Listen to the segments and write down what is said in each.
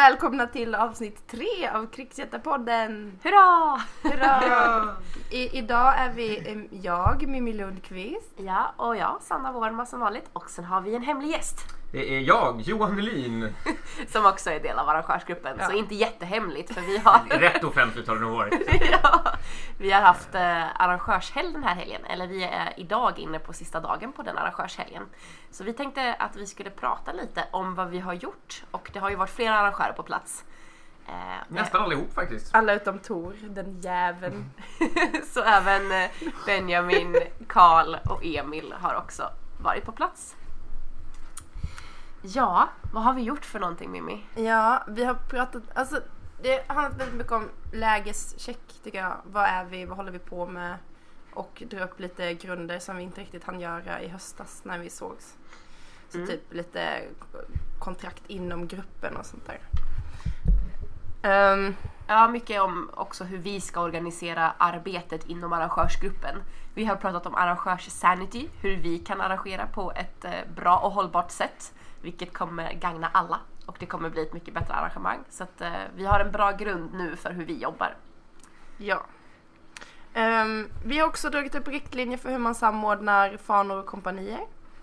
Välkomna till avsnitt tre av Krigsjättarpodden! Hurra! Hurra! I, idag är vi jag, Mimmi Lundqvist. Ja, och jag, Sanna Worma som vanligt. Och sen har vi en hemlig gäst. Det är jag, Johan Melin. Som också är del av arrangörsgruppen. Ja. Så inte jättehemligt för vi har, Rätt offentligt har det nog varit. ja, vi har haft eh, arrangörshelg den här helgen. Eller vi är idag inne på sista dagen på den arrangörshelgen. Så vi tänkte att vi skulle prata lite om vad vi har gjort. Och det har ju varit flera arrangörer på plats. Eh, Nästan allihop faktiskt. Alla utom Tor, den jäveln. Så även eh, Benjamin, Karl och Emil har också varit på plats. Ja, vad har vi gjort för någonting Mimmi? Ja, vi har pratat, alltså det har handlat väldigt mycket om lägescheck tycker jag. Vad är vi, vad håller vi på med? Och dra upp lite grunder som vi inte riktigt hann göra i höstas när vi sågs. Så Mm. typ lite kontrakt inom gruppen och sånt där. Ehm, Ja, mycket om också hur vi ska organisera arbetet inom arrangörsgruppen. Vi har pratat om arrangörs-sanity, hur vi kan arrangera på ett eh, bra och hållbart sätt. Vilket kommer gagna alla och det kommer bli ett mycket bättre arrangemang. Så att eh, vi har en bra grund nu för hur vi jobbar. Ja. Ehm, vi har också dragit upp riktlinjer för hur man samordnar fanor och kompanier.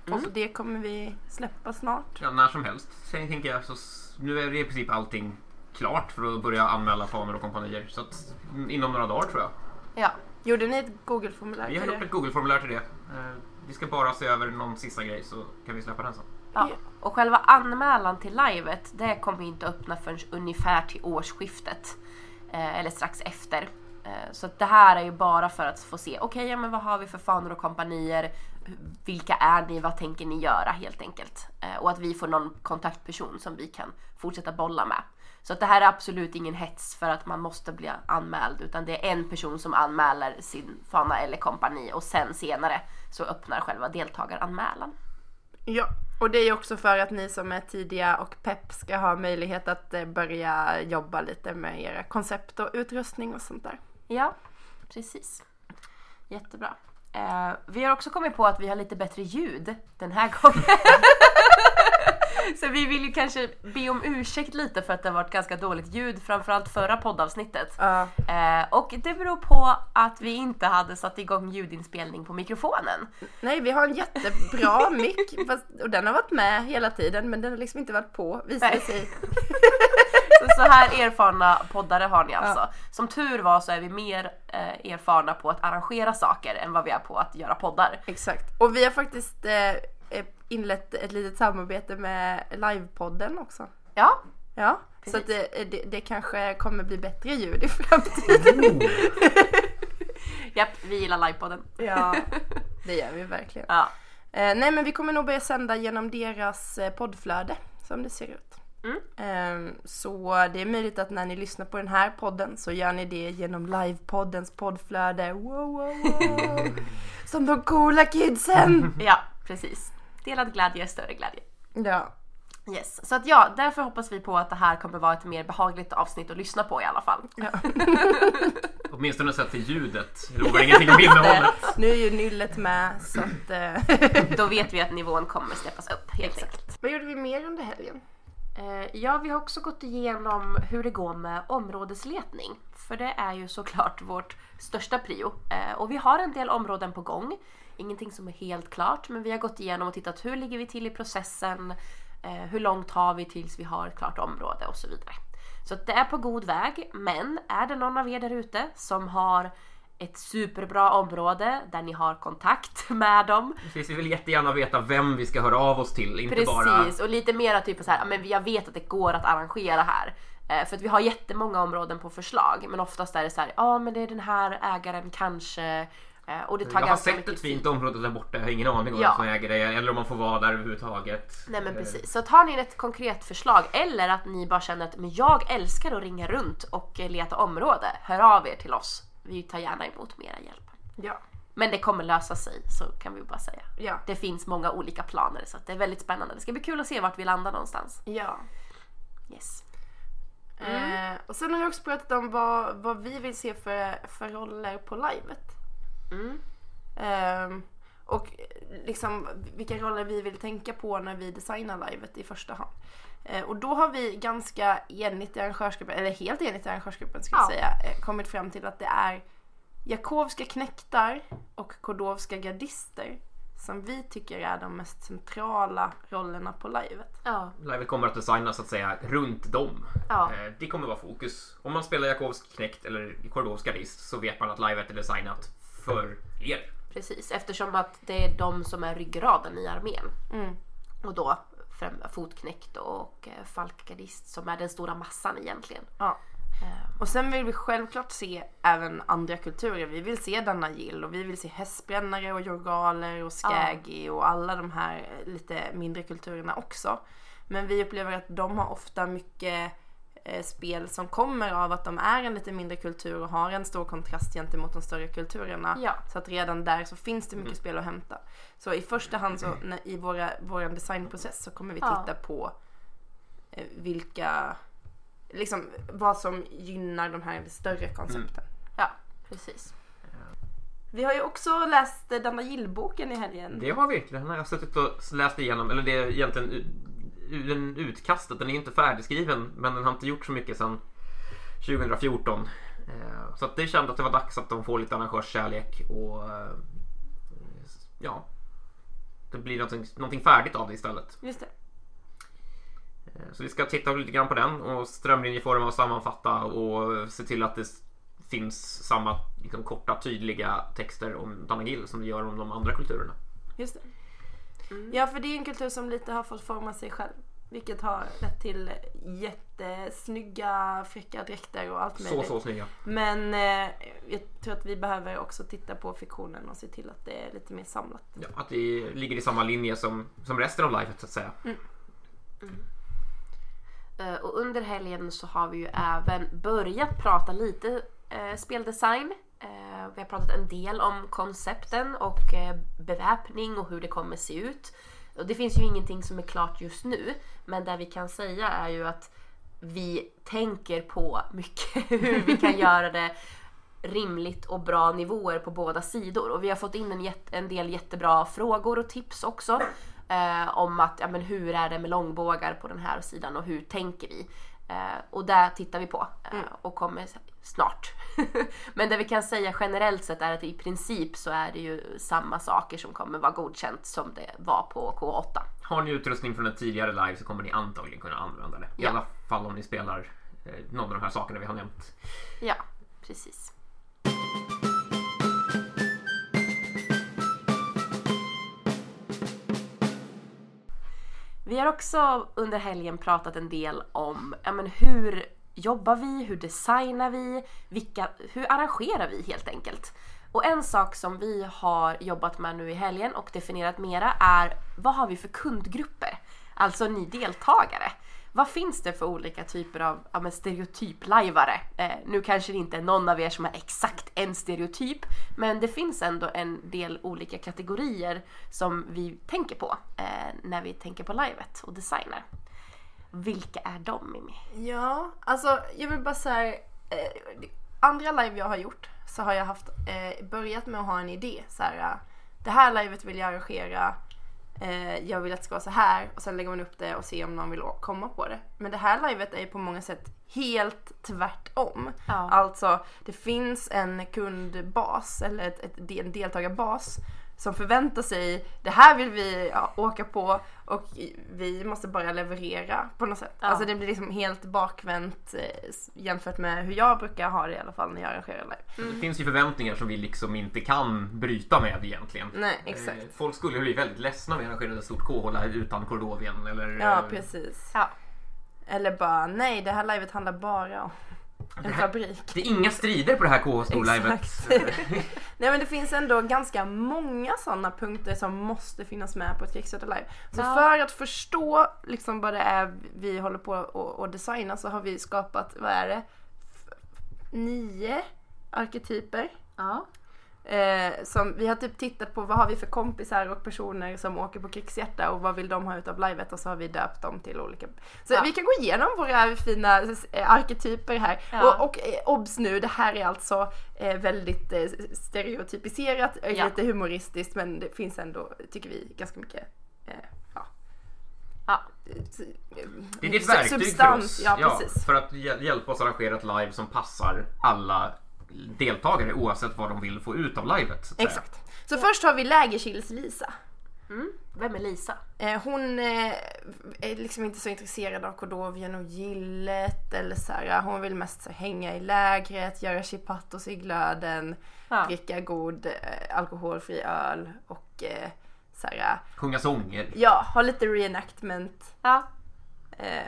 Mm. Och det kommer vi släppa snart. Ja, när som helst, sen tänker jag. Så nu är det i princip allting klart för att börja anmäla faner och kompanier. Så att mm, inom några dagar tror jag. Ja, Gjorde ni ett Google-formulär Vi har gjort ett Google-formulär till det. Eh, Vi ska bara se över någon sista grej så kan vi släppa den sen. Ja, och själva anmälan till livet det kommer inte öppna förrän ungefär till årsskiftet. Eh, eller strax efter. Eh, så det här är ju bara för att få se, okej ja, men vad har vi för fanor och kompanier? Vilka är ni? Vad tänker ni göra helt enkelt? Eh, och att vi får någon kontaktperson som vi kan fortsätta bolla med. Så det här är absolut ingen hets för att man måste bli anmäld utan det är en person som anmäler sin fana eller kompani och sen senare så öppnar själva deltagaranmälan. Ja, och det är ju också för att ni som är tidiga och pepp ska ha möjlighet att eh, börja jobba lite med era koncept och utrustning och sånt där. Ja, precis. Jättebra. Eh, vi har också kommit på att vi har lite bättre ljud den här gången. Så vi vill ju kanske be om ursäkt lite för att det har varit ganska dåligt ljud, framförallt förra poddavsnittet. Ja, Eh, och det beror på att vi inte hade satt igång ljudinspelning på mikrofonen. nej, vi har en jättebra mick fast, och den har varit med hela tiden men den har liksom inte varit på Nej. sig. Så, så här erfarna poddare har ni alltså. Som tur var så är vi mer eh, erfarna på att arrangera saker än vad vi är på att göra poddar. Exakt. Och vi har faktiskt eh, inlett ett litet samarbete med livepodden också. Ja, Ja, Precis. så att det, det, det kanske kommer bli bättre ljud i framtiden. japp, vi gillar livepodden. Ja, det gör vi verkligen. Ja. Eh, nej men vi kommer nog börja sända genom deras eh, poddflöde som det ser ut. Mm. Eh, så det är möjligt att när ni lyssnar på den här podden så gör ni det genom livepoddens poddflöde. Wow, wow, wow. som de coola kidsen! Ja, precis. Delad glädje är större glädje. Ja, Yes. Så att ja, därför hoppas vi på att det här kommer vara ett mer behagligt avsnitt att lyssna på i alla fall. ja. Åtminstone sett till ljudet. Det lovar ingenting om innehållet. nu är ju nyllet med så att... Eh, Då vet vi att nivån kommer steppas upp helt enkelt. vad gjorde vi mer under helgen? Eh, Ja, vi har också gått igenom hur det går med områdesletning. För det är ju såklart vårt största prio. Eh, Och vi har en del områden på gång. Ingenting som är helt klart, men vi har gått igenom och tittat hur ligger vi till i processen? Eh, Hur långt har vi tills vi har ett klart område och så vidare. Så att det är på god väg, men är det någon av er där ute som har ett superbra område där ni har kontakt med dem Precis, vi vill jättegärna veta vem vi ska höra av oss till. Inte Precis, bara... och lite mera typ så här, "Ja, men jag vet att det går att arrangera här. Eh, för att vi har jättemånga områden på förslag, men oftast är det så här, ja men det är den här ägaren kanske. Eh, och det tar Jag har sett ett fint tid. område där borta, jag har ingen aning om Ja. vem som äger det eller om man får vara där överhuvudtaget. Nej men Eh, precis. Så tar ni ett konkret förslag eller att ni bara känner att men jag älskar att ringa runt och eh, leta område. Hör av er till oss. Vi tar gärna emot mera hjälp. Ja, Men det kommer lösa sig så kan vi bara säga. ja, Det finns många olika planer så det är väldigt spännande. Det ska bli kul att se vart vi landar någonstans. ja. Yes. Eh, och sen har vi också pratat om vad, vad vi vill se för, för roller på livet. Mm. Ehm, och liksom, vilka roller vi vill tänka på när vi designar livet i första hand. Eh, och då har vi ganska enigt i arrangörsgruppen, eller helt enigt i arrangörsgruppen ska jag Ja. säga, eh, kommit fram till att det är Jakovska knektar och Kordovska gardister som vi tycker är de mest centrala rollerna på livet. Ja. Livet kommer att designas så att säga runt dem. Ja. Eh, Det kommer vara fokus. Om man spelar Jakovsk knekt eller Kordovska list så vet man att livet är designat för er. Precis, eftersom att det är de som är ryggraden i armén. Mm. Och då fotknäckt och eh, falkgardist som är den stora massan egentligen. Ja. Eh, Och sen vill vi självklart se även andra kulturer. Vi vill se Danagill och vi vill se hästbrännare och jorgaler och skagi och alla de här eh, lite mindre kulturerna också. Men vi upplever att de har ofta mycket spel som kommer av att de är en lite mindre kultur och har en stor kontrast gentemot de större kulturerna. Ja. Så att redan där så finns det mycket spel att hämta. Så i första hand så när, i våra, vår designprocess så kommer vi Ja. titta på eh, vilka liksom vad som gynnar de här större koncepten. ja, precis. Vi har ju också läst eh, Danna Gill-boken i helgen. Det har vi. Den har jag suttit och läst igenom. Eller det är egentligen den utkastet. Den är inte färdigskriven men den har inte gjort så mycket sedan 2014. Eh, Så att det kände att det var dags att de får lite arrangörskärlek och eh, ja, det blir någonting, någonting färdigt av det istället. Just det. Eh, Så vi ska titta lite grann på den och strömlinjeforma och sammanfatta och se till att det finns samma liksom, korta tydliga texter om Danagil som det gör om de andra kulturerna. Just det. Ja, för det är en kultur som lite har fått forma sig själv. Vilket har lett till jättesnygga, fräcka dräkter och allt Så, möjligt. så snygga. Men eh, jag tror att vi behöver också titta på fiktionen och se till att det är lite mer samlat. Ja, att det ligger i samma linje som, som resten av livet så att säga. Eh, Och under helgen så har vi ju även börjat prata lite eh, speldesign. Vi har pratat en del om koncepten och eh, beväpning och hur det kommer se ut. Och det finns ju ingenting som är klart just nu, men det vi kan säga är ju att vi tänker på mycket hur vi kan göra det rimligt och bra nivåer på båda sidor. Och vi har fått in en, en del jättebra frågor och tips också. Eh, om att, ja men hur är det med långbågar på den här sidan och hur tänker vi? Eh, och där tittar vi på eh, och kommer snart. men det vi kan säga generellt sett är att i princip så är det ju samma saker som kommer vara godkänt som det var på K8. Har ni utrustning från ett tidigare live så kommer ni antagligen kunna använda det. I Ja. alla fall om ni spelar eh, någon av de här sakerna vi har nämnt. Ja, precis. Vi har också under helgen pratat en del om ja, men hur jobbar vi, hur designar vi, vilka, hur arrangerar vi helt enkelt. Och en sak som vi har jobbat med nu i helgen och definierat mera är vad har vi för kundgrupper? Alltså ni deltagare. Vad finns det för olika typer av ja, stereotyplajvare? Eh, nu kanske det inte är någon av er som är exakt en stereotyp, men det finns ändå en del olika kategorier som vi tänker på eh, när vi tänker på livet och designar. Vilka är de Mimmi? Ja, alltså jag vill bara säga eh, andra live jag har gjort så har jag haft eh, börjat med att ha en idé. Så här, det här livet vill jag arrangera. Eh, jag vill att det ska vara så här och sen lägger man upp det och ser om någon vill komma på det. Men det här livet är ju på många sätt helt tvärtom. Ja. Alltså det finns en kundbas eller ett, ett, en deltagarbas som förväntar sig det här vill vi ja, åka på och vi måste bara leverera på något sätt. Ja. Alltså det blir liksom helt bakvänt eh, jämfört med hur jag brukar ha det i alla fall när jag arrangerar live. Det finns ju förväntningar som vi liksom inte kan bryta med egentligen. Nej, exakt. Eh, Folk skulle bli väldigt ledsna om vi arrangerade ett stort KH utan Kordovien eller... Ja, eh, precis. Ja. Eller bara, nej det här livet handlar bara om en Det här- fabrik. Det är inga strider på det här KH storlivet. Nej men det finns ändå ganska många sådana punkter som måste finnas med på ett Kickstarter live. Så Ja. för att förstå liksom vad det är vi håller på att att designa så har vi skapat, vad är det? F- Nio arketyper. Ja. Eh, som, vi har typ tittat på vad har vi för kompisar och personer som åker på krigshjärta och vad vill de ha ut av livet och så har vi döpt dem till olika. Så Ja. vi kan gå igenom våra fina eh, arketyper här. Ja. Och, och eh, obs nu, det här är alltså eh, väldigt eh, stereotypiserat, eh, Ja. lite humoristiskt men det finns ändå, tycker vi, ganska mycket eh, ja, Ja. Det är Sub- verktyg för substans, oss. ja, precis. för att hjäl- hjälpa oss arrangera ett live som passar alla deltagare oavsett vad de vill få ut av livet. så. Exakt. Så först har vi Lägerkils-Lisa. Mm. Vem är Lisa? Eh, hon eh, är liksom inte så intresserad av Kordovien och gillet eller så här. Hon vill mest så hänga i lägret, göra chipattos i glöden, Ja. dricka god eh, alkoholfri öl och eh, så här, Sjunga sånger. ja, ha lite reenactment. Ja. Eh,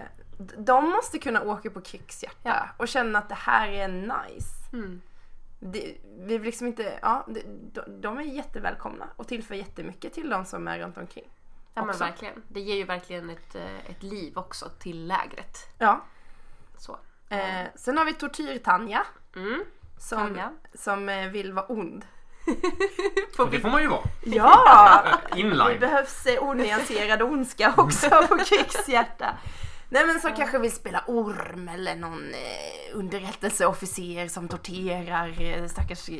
de måste kunna åka på krigshjärta Ja. och känna att det här är nice. Mm. Det, vi vill liksom inte, ja, det, de, de är jättevälkomna och tillför jättemycket till de som är runt omkring. Ja men Också. verkligen. Det ger ju verkligen ett, eh, ett liv också till lägret. Ja. Så. Eh, sen har vi Tortyr-Tanja. Mm. Som, Tanja. som eh, vill vara ond. Och det får man ju vara. Ja! In Det behövs eh, onyanserad ondska också på krigshjärta. Nej men som kanske vill spela orm eller någon eh, underrättelseofficer som torterar eh, stackars eh,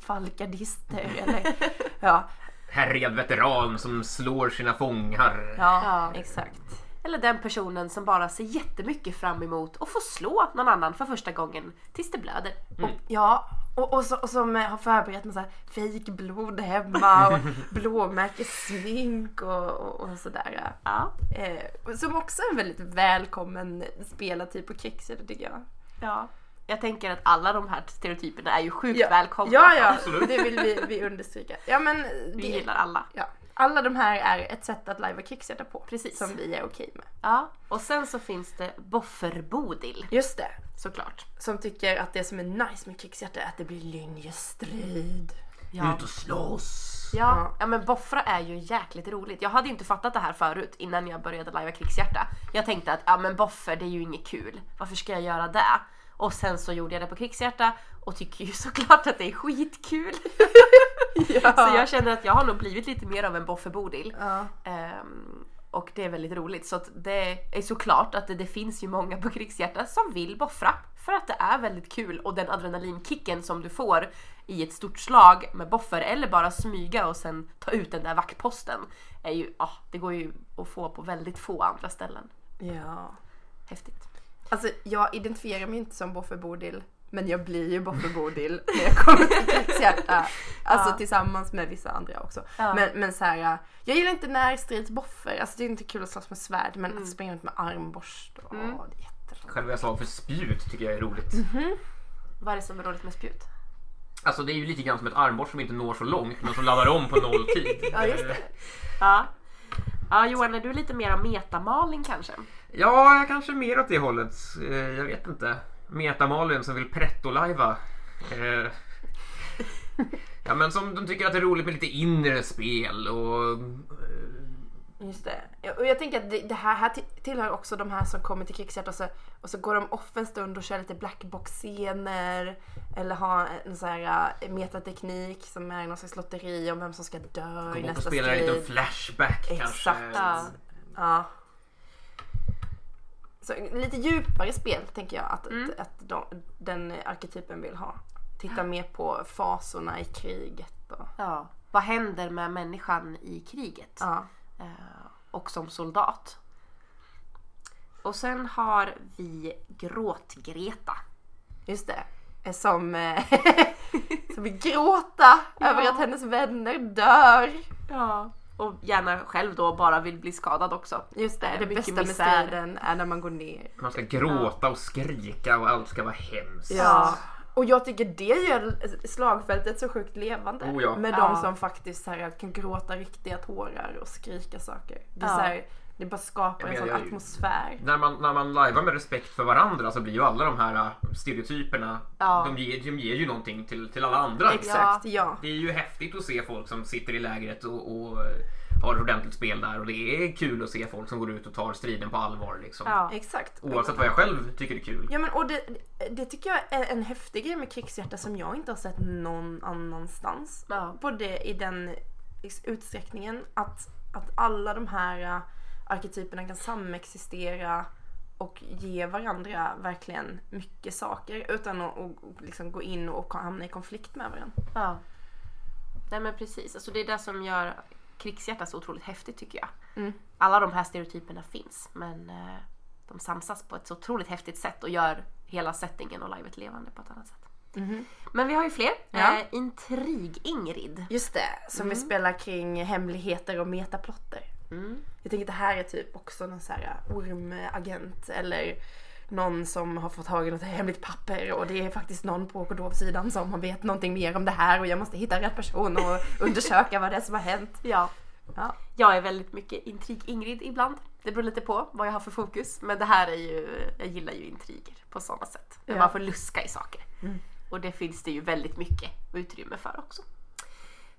falkadister eller ja. Härjad veteran som slår sina fångar. Ja, Ja. exakt. Eller den personen som bara ser jättemycket fram emot att få slå någon annan för första gången tills det blöder. Och, ja, och, och, så, och som har förberett med så här fejkblod hemma och blåmärkessmink och, och, och sådär. Ja. Eh, som också är en väldigt välkommen spelartyp på krigshjärta tycker jag. ja. Jag tänker att alla de här stereotyperna är ju sjukt Ja. välkomna. Ja, ja, Absolut. det vill vi, vi understryka. Ja, men Vi det, gillar alla. ja, alla de här är ett sätt att lajva krigshjärta på. Precis. Som vi är okej med. Ja. Och sen så finns det Bofferbodil Just det. såklart. Som tycker att det som är nice med krigshjärta är att det blir linjestrid. Ja. Ut och slåss. Ja, ja men Boffra är ju jäkligt roligt. Jag hade inte fattat det här förut innan jag började lajva krigshjärta. Jag tänkte att ja men Boffer det är ju inget kul. Varför ska jag göra det? Och sen så gjorde jag det på krigshjärta och tycker ju såklart att det är skitkul. Ja. Så jag känner att jag har nog blivit lite mer av en Bofferbodil. Ja. Ehm, och det är väldigt roligt. Så det är såklart att det, det finns ju många på krigshjärta som vill boffra. För att det är väldigt kul och den adrenalinkicken som du får i ett stort slag med boffer eller bara smyga och sen ta ut den där vaktposten. Är ju, ah, det går ju att få på väldigt få andra ställen. ja. Häftigt. Alltså jag identifierar mig inte som Bofferbodil. Men jag blir ju Bofferbodil när jag kommer till krigshjärta. Alltså Ja. tillsammans med vissa andra också. Ja. Men, men så här, jag gillar inte närstridsboffer. Alltså det är inte kul att slåss med svärd. Men Mm. att springa runt med armborst. Åh, det är jätteroligt. Själv är jag slag för spjut tycker jag är roligt. Vad är det som är roligt med spjut? Alltså det är ju lite grann som ett armborst som inte når så långt men som laddar om på nolltid. Ja, just det. Ja. Ja Johan, är du lite mer av metamaling kanske? Ja, jag kanske mer åt det hållet. Eh, Jag vet inte. Metamalin som vill pretto-lajva. Eh, Ja men som de tycker att det är roligt med lite inre spel och... eh, Just det. Och jag tänker att det, det här, här till- tillhör också de här som kommer till krigshjärta och så, och så går de off en stund och kör lite blackbox-scener. Eller har en sån här äh, metateknik som är någon slags lotteri om vem som ska dö i Kommer upp och nästa spelar strid. flashback Exakt. kanske. Ja. Ja. Så lite djupare spel tänker jag att, Mm. att, att de, den arketypen vill ha. Titta mer på fasorna i kriget. Och, Ja. Vad händer med människan i kriget? ja. Eh, och som soldat. Och sen har vi Gråt-Greta. Just det. Eh, Som, eh, som vill gråta Ja. över att hennes vänner dör. Ja. Och gärna själv då bara vill bli skadad också. Just det, det bästa med misär. striden är när man går ner. Man ska gråta och skrika och allt ska vara hemskt. Ja. Och jag tycker det gör slagfältet så sjukt levande. Oh ja. Med Ja. de som faktiskt så här, kan gråta riktiga tårar och skrika saker. Det, är Ja. så här, det bara skapar en sån jag- atmosfär. När man, när man lajvar med respekt för varandra så blir ju alla de här äh, stereotyperna, Ja. de, ger, de ger ju någonting till, till alla andra. Exakt, ja. Det är ju häftigt att se folk som sitter i lägret och, och, har ett ordentligt spel där och det är kul att se folk som går ut och tar striden på allvar liksom. Ja. Exakt. Oavsett vad jag själv tycker är kul. Ja men och det, det tycker jag är en häftig grej med krigshjärta som jag inte har sett någon annanstans. Ja. Både i den utsträckningen att, att alla de här äh, arketyperna kan samexistera och ge varandra verkligen mycket saker utan att och, och liksom gå in och hamna i konflikt med varandra. Ja. Nej men precis, alltså det är det som gör krigshjärta så otroligt häftigt tycker jag. Mm. Alla de här stereotyperna finns men eh, de samsas på ett så otroligt häftigt sätt och gör hela settingen och livet levande på ett annat sätt. Men vi har ju fler. Ja. Eh, Intrig-Ingrid. Just det, som vi spelar kring hemligheter och metaplotter. Mm. Jag tänker att det här är typ också någon så här ormagent eller någon som har fått tag i något hemligt papper och det är faktiskt någon på Kodov-sidan som vet någonting mer om det här och jag måste hitta rätt person och undersöka vad det är som har hänt. Ja. Ja. Jag är väldigt mycket intrig-Ingrid ibland. Det beror lite på vad jag har för fokus. Men det här är ju, jag gillar ju intriger på sådana sätt. När Ja. man får luska i saker. Och det finns det ju väldigt mycket utrymme för också.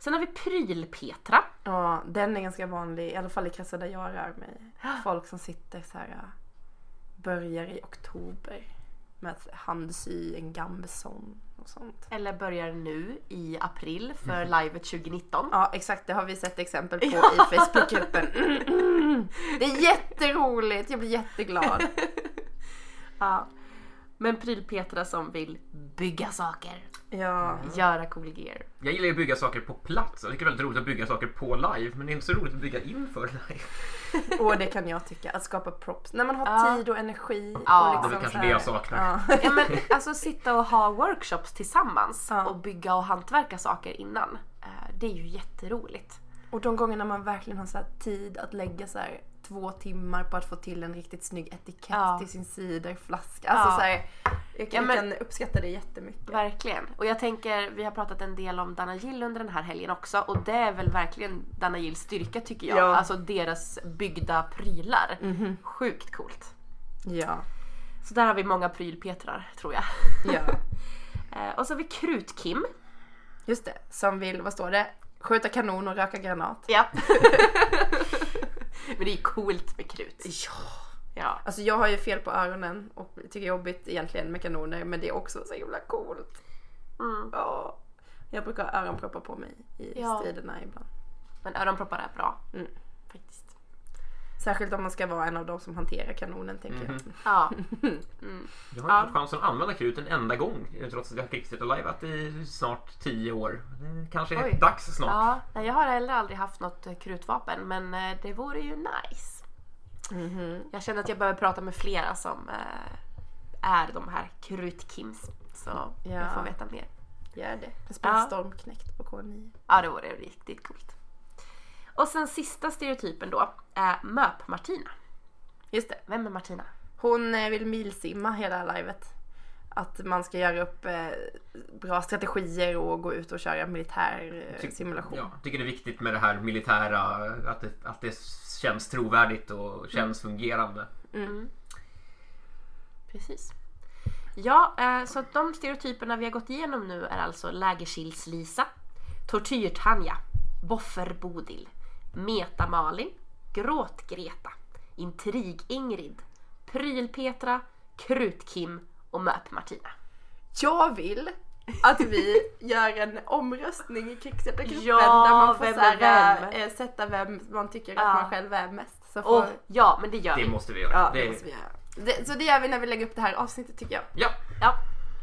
Sen har vi Pryl-Petra. Ja, den är ganska vanlig, i alla fall i kretsar där jag rör mig. Folk som sitter så här, äh, börjar i oktober med att handsy en gambeson och sånt. Eller börjar nu i april för livet 2019. Ja exakt, det har vi sett exempel på i Facebookgruppen. Mm, mm. Det är jätteroligt, jag blir jätteglad. Ja. Men Pryl-Petra som vill bygga saker. Ja, Göra cool gear. Jag gillar ju att bygga saker på plats. Jag tycker det är väldigt roligt att bygga saker på live. Men det är inte så roligt att bygga inför live. och det kan jag tycka, att skapa props. När man har Ja. tid och energi. Ja. och liksom Det är kanske så det jag saknar. Ja. Ja men alltså sitta och ha workshops tillsammans Ja. och bygga och hantverka saker innan. Eh, Det är ju jätteroligt. Och de gångerna man verkligen har så här tid att lägga så här två timmar på att få till en riktigt snygg etikett Ja. till sin ciderflaska. Alltså Ja. så här, jag kan, Ja, men- kan uppskatta det jättemycket. Verkligen. Och jag tänker, vi har pratat en del om Dana Gill under den här helgen också och det är väl verkligen Dana Gills styrka tycker jag. Ja. Alltså deras byggda prylar. Mhm. Sjukt coolt. Ja. Så där har vi många prylpetrar tror jag. ja. Eh, och så har vi Krut-Kim. Just det, som vill, vad står det? Skjuta kanon och röka granat. Ja. Men det är coolt med krut. Ja. Ja. Alltså jag har ju fel på öronen och tycker det är jobbigt egentligen med kanoner men det är också så himla coolt. Mm. Ja. Jag brukar ha öronproppar på mig i Ja. striderna ibland. Men öronproppar är bra. Mm. Faktiskt. Särskilt om man ska vara en av de som hanterar kanonen tänker jag. Ja. Jag har Ja. inte fått chansen att använda krut en enda gång trots att jag har krigsrättat i snart tio år. Det kanske är Oj. dags snart. ja. Nej, jag har heller aldrig haft något eh, krutvapen men eh, det vore ju nice. Mhm. Jag känner att jag behöver prata med flera som eh, är de här krutkims. Så jag Ja. får veta mer. Gör det. Jag spelar Ja. Stormknekt på K9. Ja, det vore riktigt coolt. Och sen sista stereotypen då är Möp-Martina. Just det. Vem är Martina? Hon eh, vill milsimma hela livet. Att man ska göra upp eh, bra strategier och gå ut och köra militär eh, Ty- simulation. Ja, jag tycker det är viktigt med det här militära, att det, att det känns trovärdigt och känns fungerande. Precis. Ja, eh, så att de stereotyperna vi har gått igenom nu är alltså Lägerkils-Lisa, Tortyr-Tanja, Boffer-Bodil, Meta-Malin, Gråt-Greta, Intrig-Ingrid, Pryl-Petra, Krut-Kim och Möp-Martina. Jag vill att vi gör en omröstning i krigsrättargruppen Ja, där man får vem så är här, vem? eh, sätta vem man tycker Ja. att man själv är mest. Så, får, Och ja, men det gör Det vi. måste vi göra. ja, det det, måste vi göra. Det, så det gör vi när vi lägger upp det här avsnittet tycker jag. ja, Ja,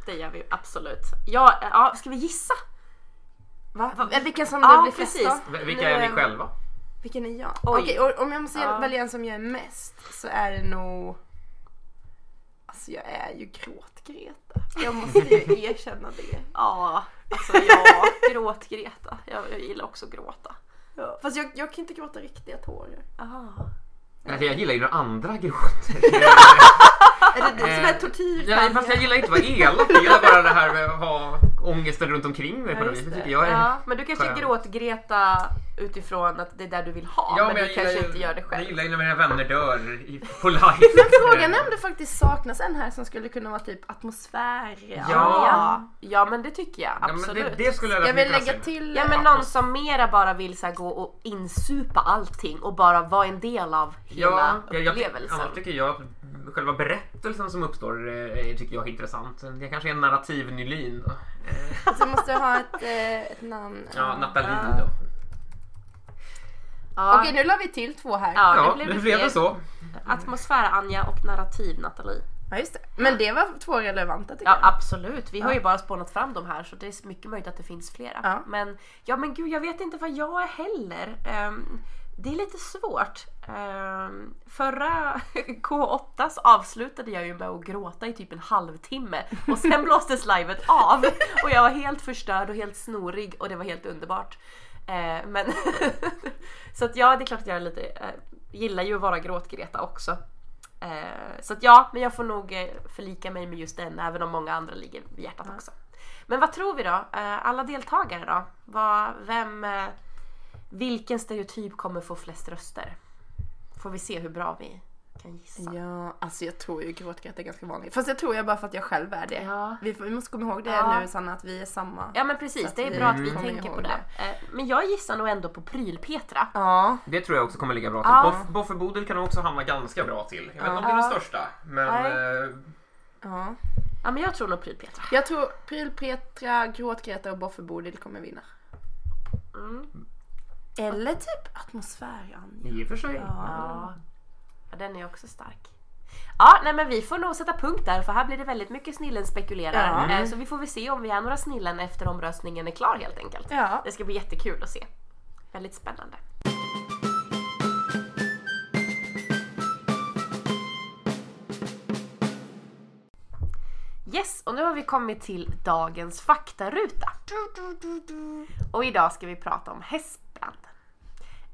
det gör vi absolut. Ja, eh, ja ska vi gissa? Va? Va? Vilken som Ja, det blir flest precis. av? V- vilka är är- vi själva? Vilken är jag? Oj. Okej, och om jag måste Ja. välja en som jag är mest så är det nog... Alltså jag är ju gråt-Greta. Jag måste ju erkänna det. Ja, alltså ja, Gråt-Greta. Jag, jag gillar också gråta. Ja. Fast jag, jag kan inte gråta riktiga tårar. Alltså, jag gillar ju när andra gråter. Är det du som är tortyr? ja, fast jag gillar inte att vara elak. Jag gillar bara det här med att ha ångesten runt omkring mig på Ja, något just vis. Det det. tycker jag är... Ja, men du kanske skönt. Gråt-Greta utifrån att det är där du vill ha men, du kanske ju- inte gör det Jag själv. gillar ju när mina vänner dör i, på live. Men frågan är om det faktiskt saknas en här som skulle kunna vara typ atmosfär. Ja. Ja, ja men det tycker jag Ja, men absolut. det, det skulle jag Jag vill lägga till... Ja men någon som mera bara vill så här, gå och insupa allting och bara vara en del av hela Ja, jag, jag, upplevelsen. annars tycker jag att själva berättelsen som uppstår eh, tycker jag är intressant. Det kanske är en narrativ nylin. Så måste ha ett, eh, ett namn. Ja, Nathalie Ja. då. ja, Okej, nu la vi till två här. ja, Ja, det blev nu det blev fler. det så. Atmosfär Anja och narrativ Nathalie. Ja, just det. Men det var två relevanta tycker Ja jag. absolut, vi har ju bara spånat fram de här så det är mycket möjligt att det finns flera. Ja. Men ja men gud jag vet inte vad jag är heller. Ehm, det är lite svårt. Um, förra K8 så avslutade jag ju med att gråta i typ en halvtimme och sen blåstes livet av och jag var helt förstörd och helt snorig och det var helt underbart. Eh, men så att ja, det är klart att jag är lite, eh, gillar ju att vara gråtgreta också. Eh, så att ja, men jag får nog eh, förlika mig med just den även om många andra ligger vid hjärtat också. Men vad tror vi då? Eh, alla deltagare då? Vad, vem, vilken stereotyp kommer få flest röster? Får vi se hur bra vi kan gissa. Ja, alltså jag tror ju gråtgrätt är ganska vanligt. Fast jag tror jag bara för att jag själv är det. Ja. Vi, får, vi måste komma ihåg det Ja. nu Sanna, att vi är samma. Ja men precis, det är bra att vi tänker på det. Eh, Men jag gissar nog ändå på Pryl-Petra. Ja. Det tror jag också kommer ligga bra till. Ja. Boff, Bofferbodel kan också hamna ganska bra till. Jag vet inte om det är den största, men eh, ja. Ja men jag tror nog Pryl-Petra. Jag tror Pryl-Petra, Gråtgreta och Boffebodil kommer vinna. Mm. Eller typ Atmosfär, Anja. i och för sig. Ja. ja, den är också stark. Ja, nej men vi får nog sätta punkt där för här blir det väldigt mycket snillen spekulerar. Ja. Eh, Så vi får väl se om vi är några snillen efter omröstningen är klar helt enkelt. Ja. Det ska bli jättekul att se. Väldigt spännande. Yes, och nu har vi kommit till dagens faktaruta. Och idag ska vi prata om hästbrand.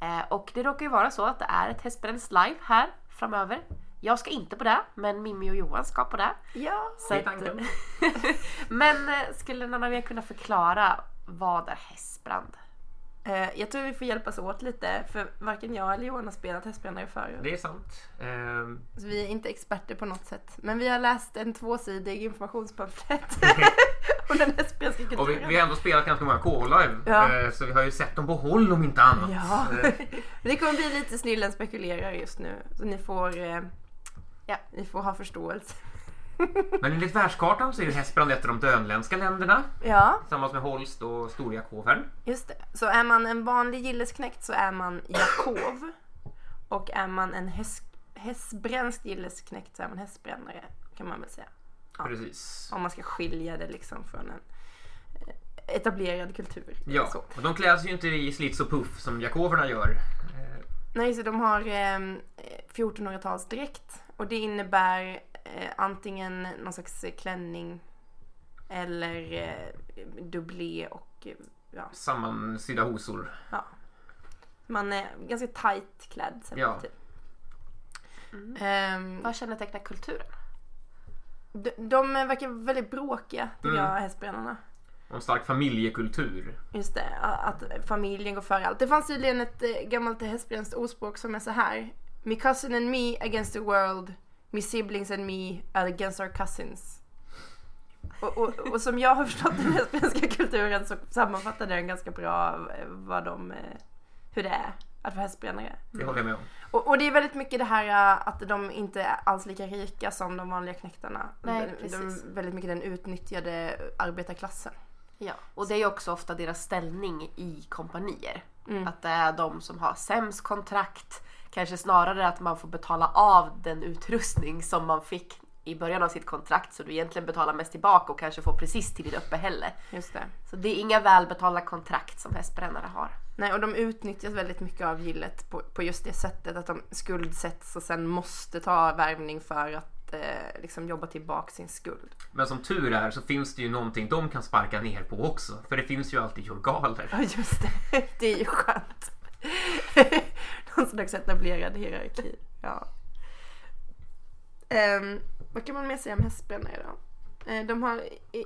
Eh, och det råkar ju vara så att det är ett hästbränns live här framöver. Jag ska inte på det, men Mimmi och Johan ska på det. Ja. Så Det är att, men eh, skulle någon av er kunna förklara vad är hästbrand? Eh, jag tror vi får hjälpas åt lite för varken jag eller Johan har spelat hästbrännare förut. Det är sant. Ehm, Så vi är inte experter på något sätt. Men vi har läst en tvåsidig informationspamflett om den hästbrännska kulturen. och vi, vi har ändå spelat ganska många K-live, Ja. eh, så vi har ju sett dem på håll om inte annat. Ja. Eh, Det kommer bli lite snillen spekulerar just nu. Så ni får, Ja. ni får ha förståelse. Men enligt världskartan så är ju Hästbrand ett av de dönländska länderna Ja, tillsammans med Holst och Storjakåfern. just det. Så är man en vanlig gillesknäckt så är man Jakov. Och är man en häst, hästbränsk gillesknäckt så är man hästbrännare kan man väl säga. Ja. Precis. Om man ska skilja det liksom från en eh, etablerad kultur. Ja, Så. och de klär sig ju inte i slits och puff som jakoverna gör. Nej, så de har eh, 1400-talsdräkt och det innebär eh, antingen någon slags klänning eller eh, dubblé och eh, ja, Sammansydda hosor. man är ganska tight klädd. så Ja. typ. Mm. Ehm, Vad kännetecknar kulturen? de, de verkar väldigt bråkiga tycker Mm. jag, hästbrännarna. Och en stark familjekultur. Just det, att familjen går före allt. Det fanns tydligen ett eh, gammalt hästbrännskt ordspråk som är så här. Me cousin and me against the world. Me siblings and me against our cousins. Och, och, och som jag har förstått den hästbränska kulturen så sammanfattar den ganska bra eh, vad de, eh, hur det är att vara hästbrännare. Det håller jag med om. Och, och det är väldigt mycket det här eh, att de inte är alls lika rika som de vanliga knäktarna. Nej, de, de precis. väldigt mycket den utnyttjade arbetarklassen. Ja, och det är ju också ofta deras ställning i kompanier. Mm. Att det är de som har sämst kontrakt. Kanske snarare att man får betala av den utrustning som man fick i början av sitt kontrakt så du egentligen betalar mest tillbaka och kanske får precis till ditt uppehälle. Just det. Så det är inga välbetalda kontrakt som hästbrännare har. Nej, och de utnyttjas väldigt mycket av gillet på, på just det sättet att de skuldsätts och sen måste ta värvning för att eh, liksom jobba tillbaka sin skuld. Men som tur är så finns det ju någonting de kan sparka ner på också. För det finns ju alltid jorgaler. Ja, just det. Det är ju skönt. Någon slags etablerad hierarki. Ja. Ehm, vad kan man mer säga om hästbrännare då? Eh, de har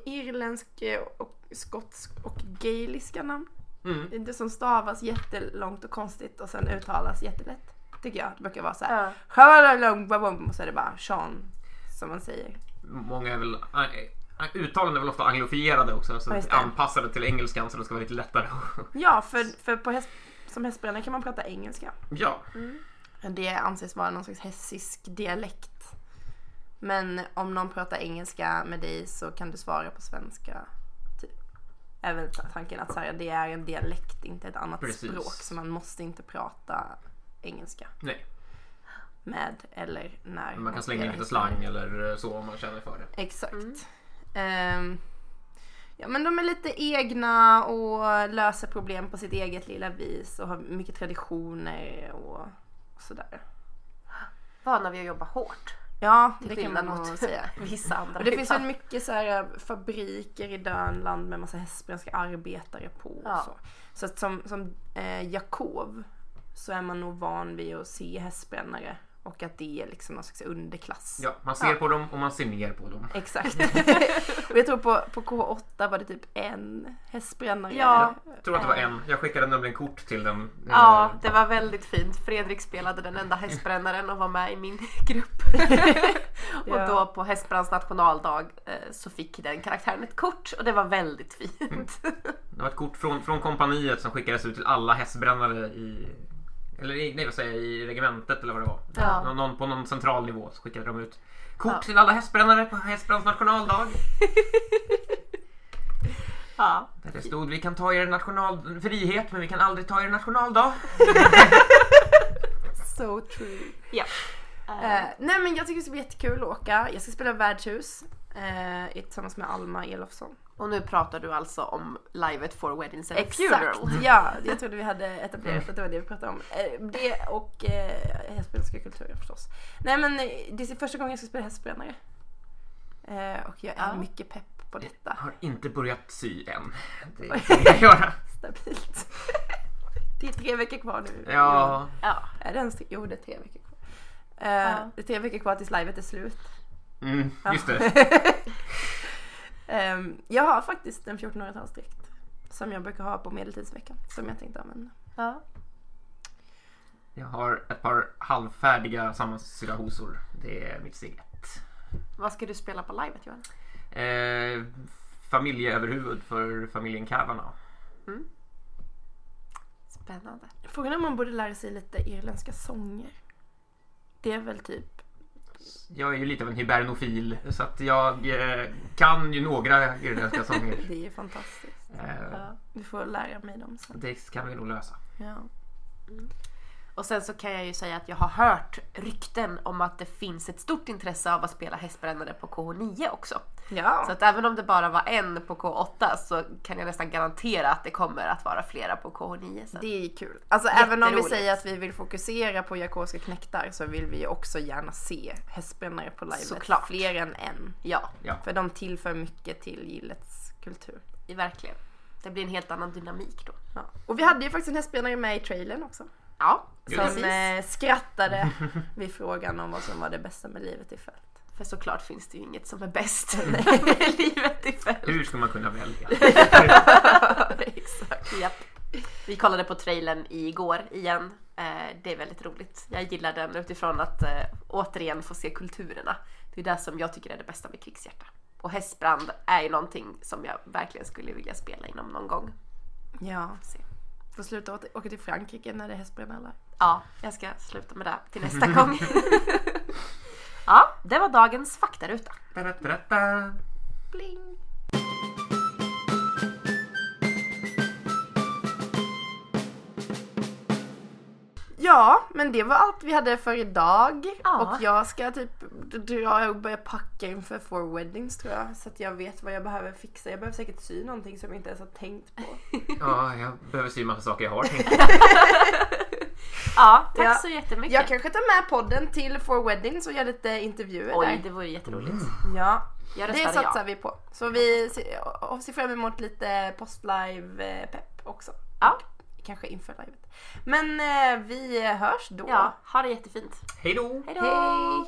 irländsk eh, och skotsk och gaeliska namn. Mm. Det som stavas jättelångt och konstigt och sen uttalas jättelätt. Tycker jag. Det brukar vara så här. Ja. Och så är det bara Sean som man säger. Många är väl... äh, Uttalen är väl ofta anglofierade också, så anpassade till engelskan så det ska vara lite lättare. Ja, för, för på häst, som hästbrännare kan man prata engelska. ja, Det anses vara någon slags hessisk dialekt. Men om någon pratar engelska med dig så kan du svara på svenska. Typ. Är väl ta- tanken att så här, det är en dialekt, inte ett annat Precis. språk. Så man måste inte prata engelska nej. med eller när. Man kan slänga in lite slang eller så om man känner för det. Exakt. Mm. Ehm, ja men de är lite egna och löser problem på sitt eget lilla vis och har mycket traditioner och, och sådär. Vana vid att jobba hårt. Ja, det kan man nog säga. vissa andra. Och det finns väl mycket så här fabriker i Dönland med massa hästbrännska arbetare på och Ja. så. Så att som, som eh, Jakov så är man nog van vid att se hästbrännare och att det är liksom någon slags underklass. Ja, man ser Ja. på dem och man ser ner på dem. Exakt. och jag tror på, på K8 var det typ en hästbrännare. Ja. Jag tror att det var en. Jag skickade nämligen kort till den. Ja, det var väldigt fint. Fredrik spelade den enda hästbrännaren och var med i min grupp. och Ja. då på hästbränns nationaldag eh, så fick den karaktären ett kort och det var väldigt fint. Det var ett kort från, från kompaniet som skickades ut till alla hästbrännare i... Eller nej, vad säger jag, i regementet eller vad det var. Ja. Nå- Någon, på någon central nivå så skickade de ut kort Ja. till alla hästbrännare på hästbränns nationaldag. ja. Där det stod vi kan ta er national... frihet men vi kan aldrig ta er nationaldag. So true. ja. Eh, nej men jag tycker det ska bli jättekul att åka. Jag ska spela värdshus eh, tillsammans med Alma Elofsson. Och nu pratar du alltså om livet for weddings and Exakt, funeral. ja. Jag trodde vi hade etablerat att det var det vi pratade om. Eh, det och eh, hästbrännska kulturer förstås. Nej men eh, det är första gången jag ska spela hästbrännare. Eh, och jag är Ja. mycket pepp på Jag detta. har inte börjat sy än. Det kommer jag göra. Stabilt. det är tre veckor kvar nu. Ja, Ja. Är det ens tre? Jo det är tre veckor kvar. Eh, Ja. Det är tre veckor kvar tills livet är slut. mm, just det. Ehm, jag har faktiskt en 1400-talsdräkt. Som jag brukar ha på medeltidsveckan. Som jag tänkte använda. ja. Jag har ett par halvfärdiga sammansydda hosor. Det är mitt steg ett. Vad ska du spela på livet Johan? Eh, familjeöverhuvud för familjen Kavanagh. Spännande. Frågan är om man borde lära sig lite irländska sånger. Det är väl typ Jag är ju lite av en hibernofil så att jag eh, kan ju några irländska sånger. Det är fantastiskt. Eh, Ja. Du får lära mig dem sen. det kan vi nog lösa. Ja. Och sen så kan jag ju säga att jag har hört rykten om att det finns ett stort intresse av att spela hästbrännare på KH9 också. Ja. Så att även om det bara var en på K8 så kan jag nästan garantera att det kommer att vara flera på KH9. Så. det är kul. Alltså även om vi säger att vi vill fokusera på jakobiska knektar så vill vi ju också gärna se hästbrännare på livet. Såklart. Fler än en. Ja, Ja. För de tillför mycket till gillets kultur. i verkligen. Det blir en helt annan dynamik då. Ja. Och vi hade ju faktiskt en hästbrännare med i trailern också. Ja, Som precis. eh, skrattade vid frågan om vad som var det bästa med livet i fält. För såklart finns det ju inget som är bäst med livet i fält. Hur ska man kunna välja? Exakt. Japp. Vi kollade på trailern igår igen. Eh, det är väldigt roligt. Jag gillar den utifrån att eh, återigen få se kulturerna. Det är det som jag tycker är det bästa med Krigshjärta. Och Hästbrand är ju någonting som jag verkligen skulle vilja spela inom någon gång. Ja. Se. Får sluta åka- åka till Frankrike när det är hästbrännare. Ja, jag ska sluta med det till nästa gång. ja, det var dagens faktaruta. Bling! Ja, men det var allt vi hade för idag. Ja. Och jag ska typ dra och börja packa inför four weddings tror jag. Så att jag vet vad jag behöver fixa. Jag behöver säkert sy någonting som jag inte ens har tänkt på. Ja, jag behöver sy massa saker jag har tänkt. Ja, tack Ja. så jättemycket. Jag kanske tar med podden till four weddings och gör lite intervjuer Oj, där. det vore jätteroligt. Ja, Jag det satsar ja. vi på. Så vi ser, ser fram emot lite postlive-pepp också. Ja kanske inför livet. Men eh, vi hörs då. Ja, ha det jättefint. Hej då! Hej då!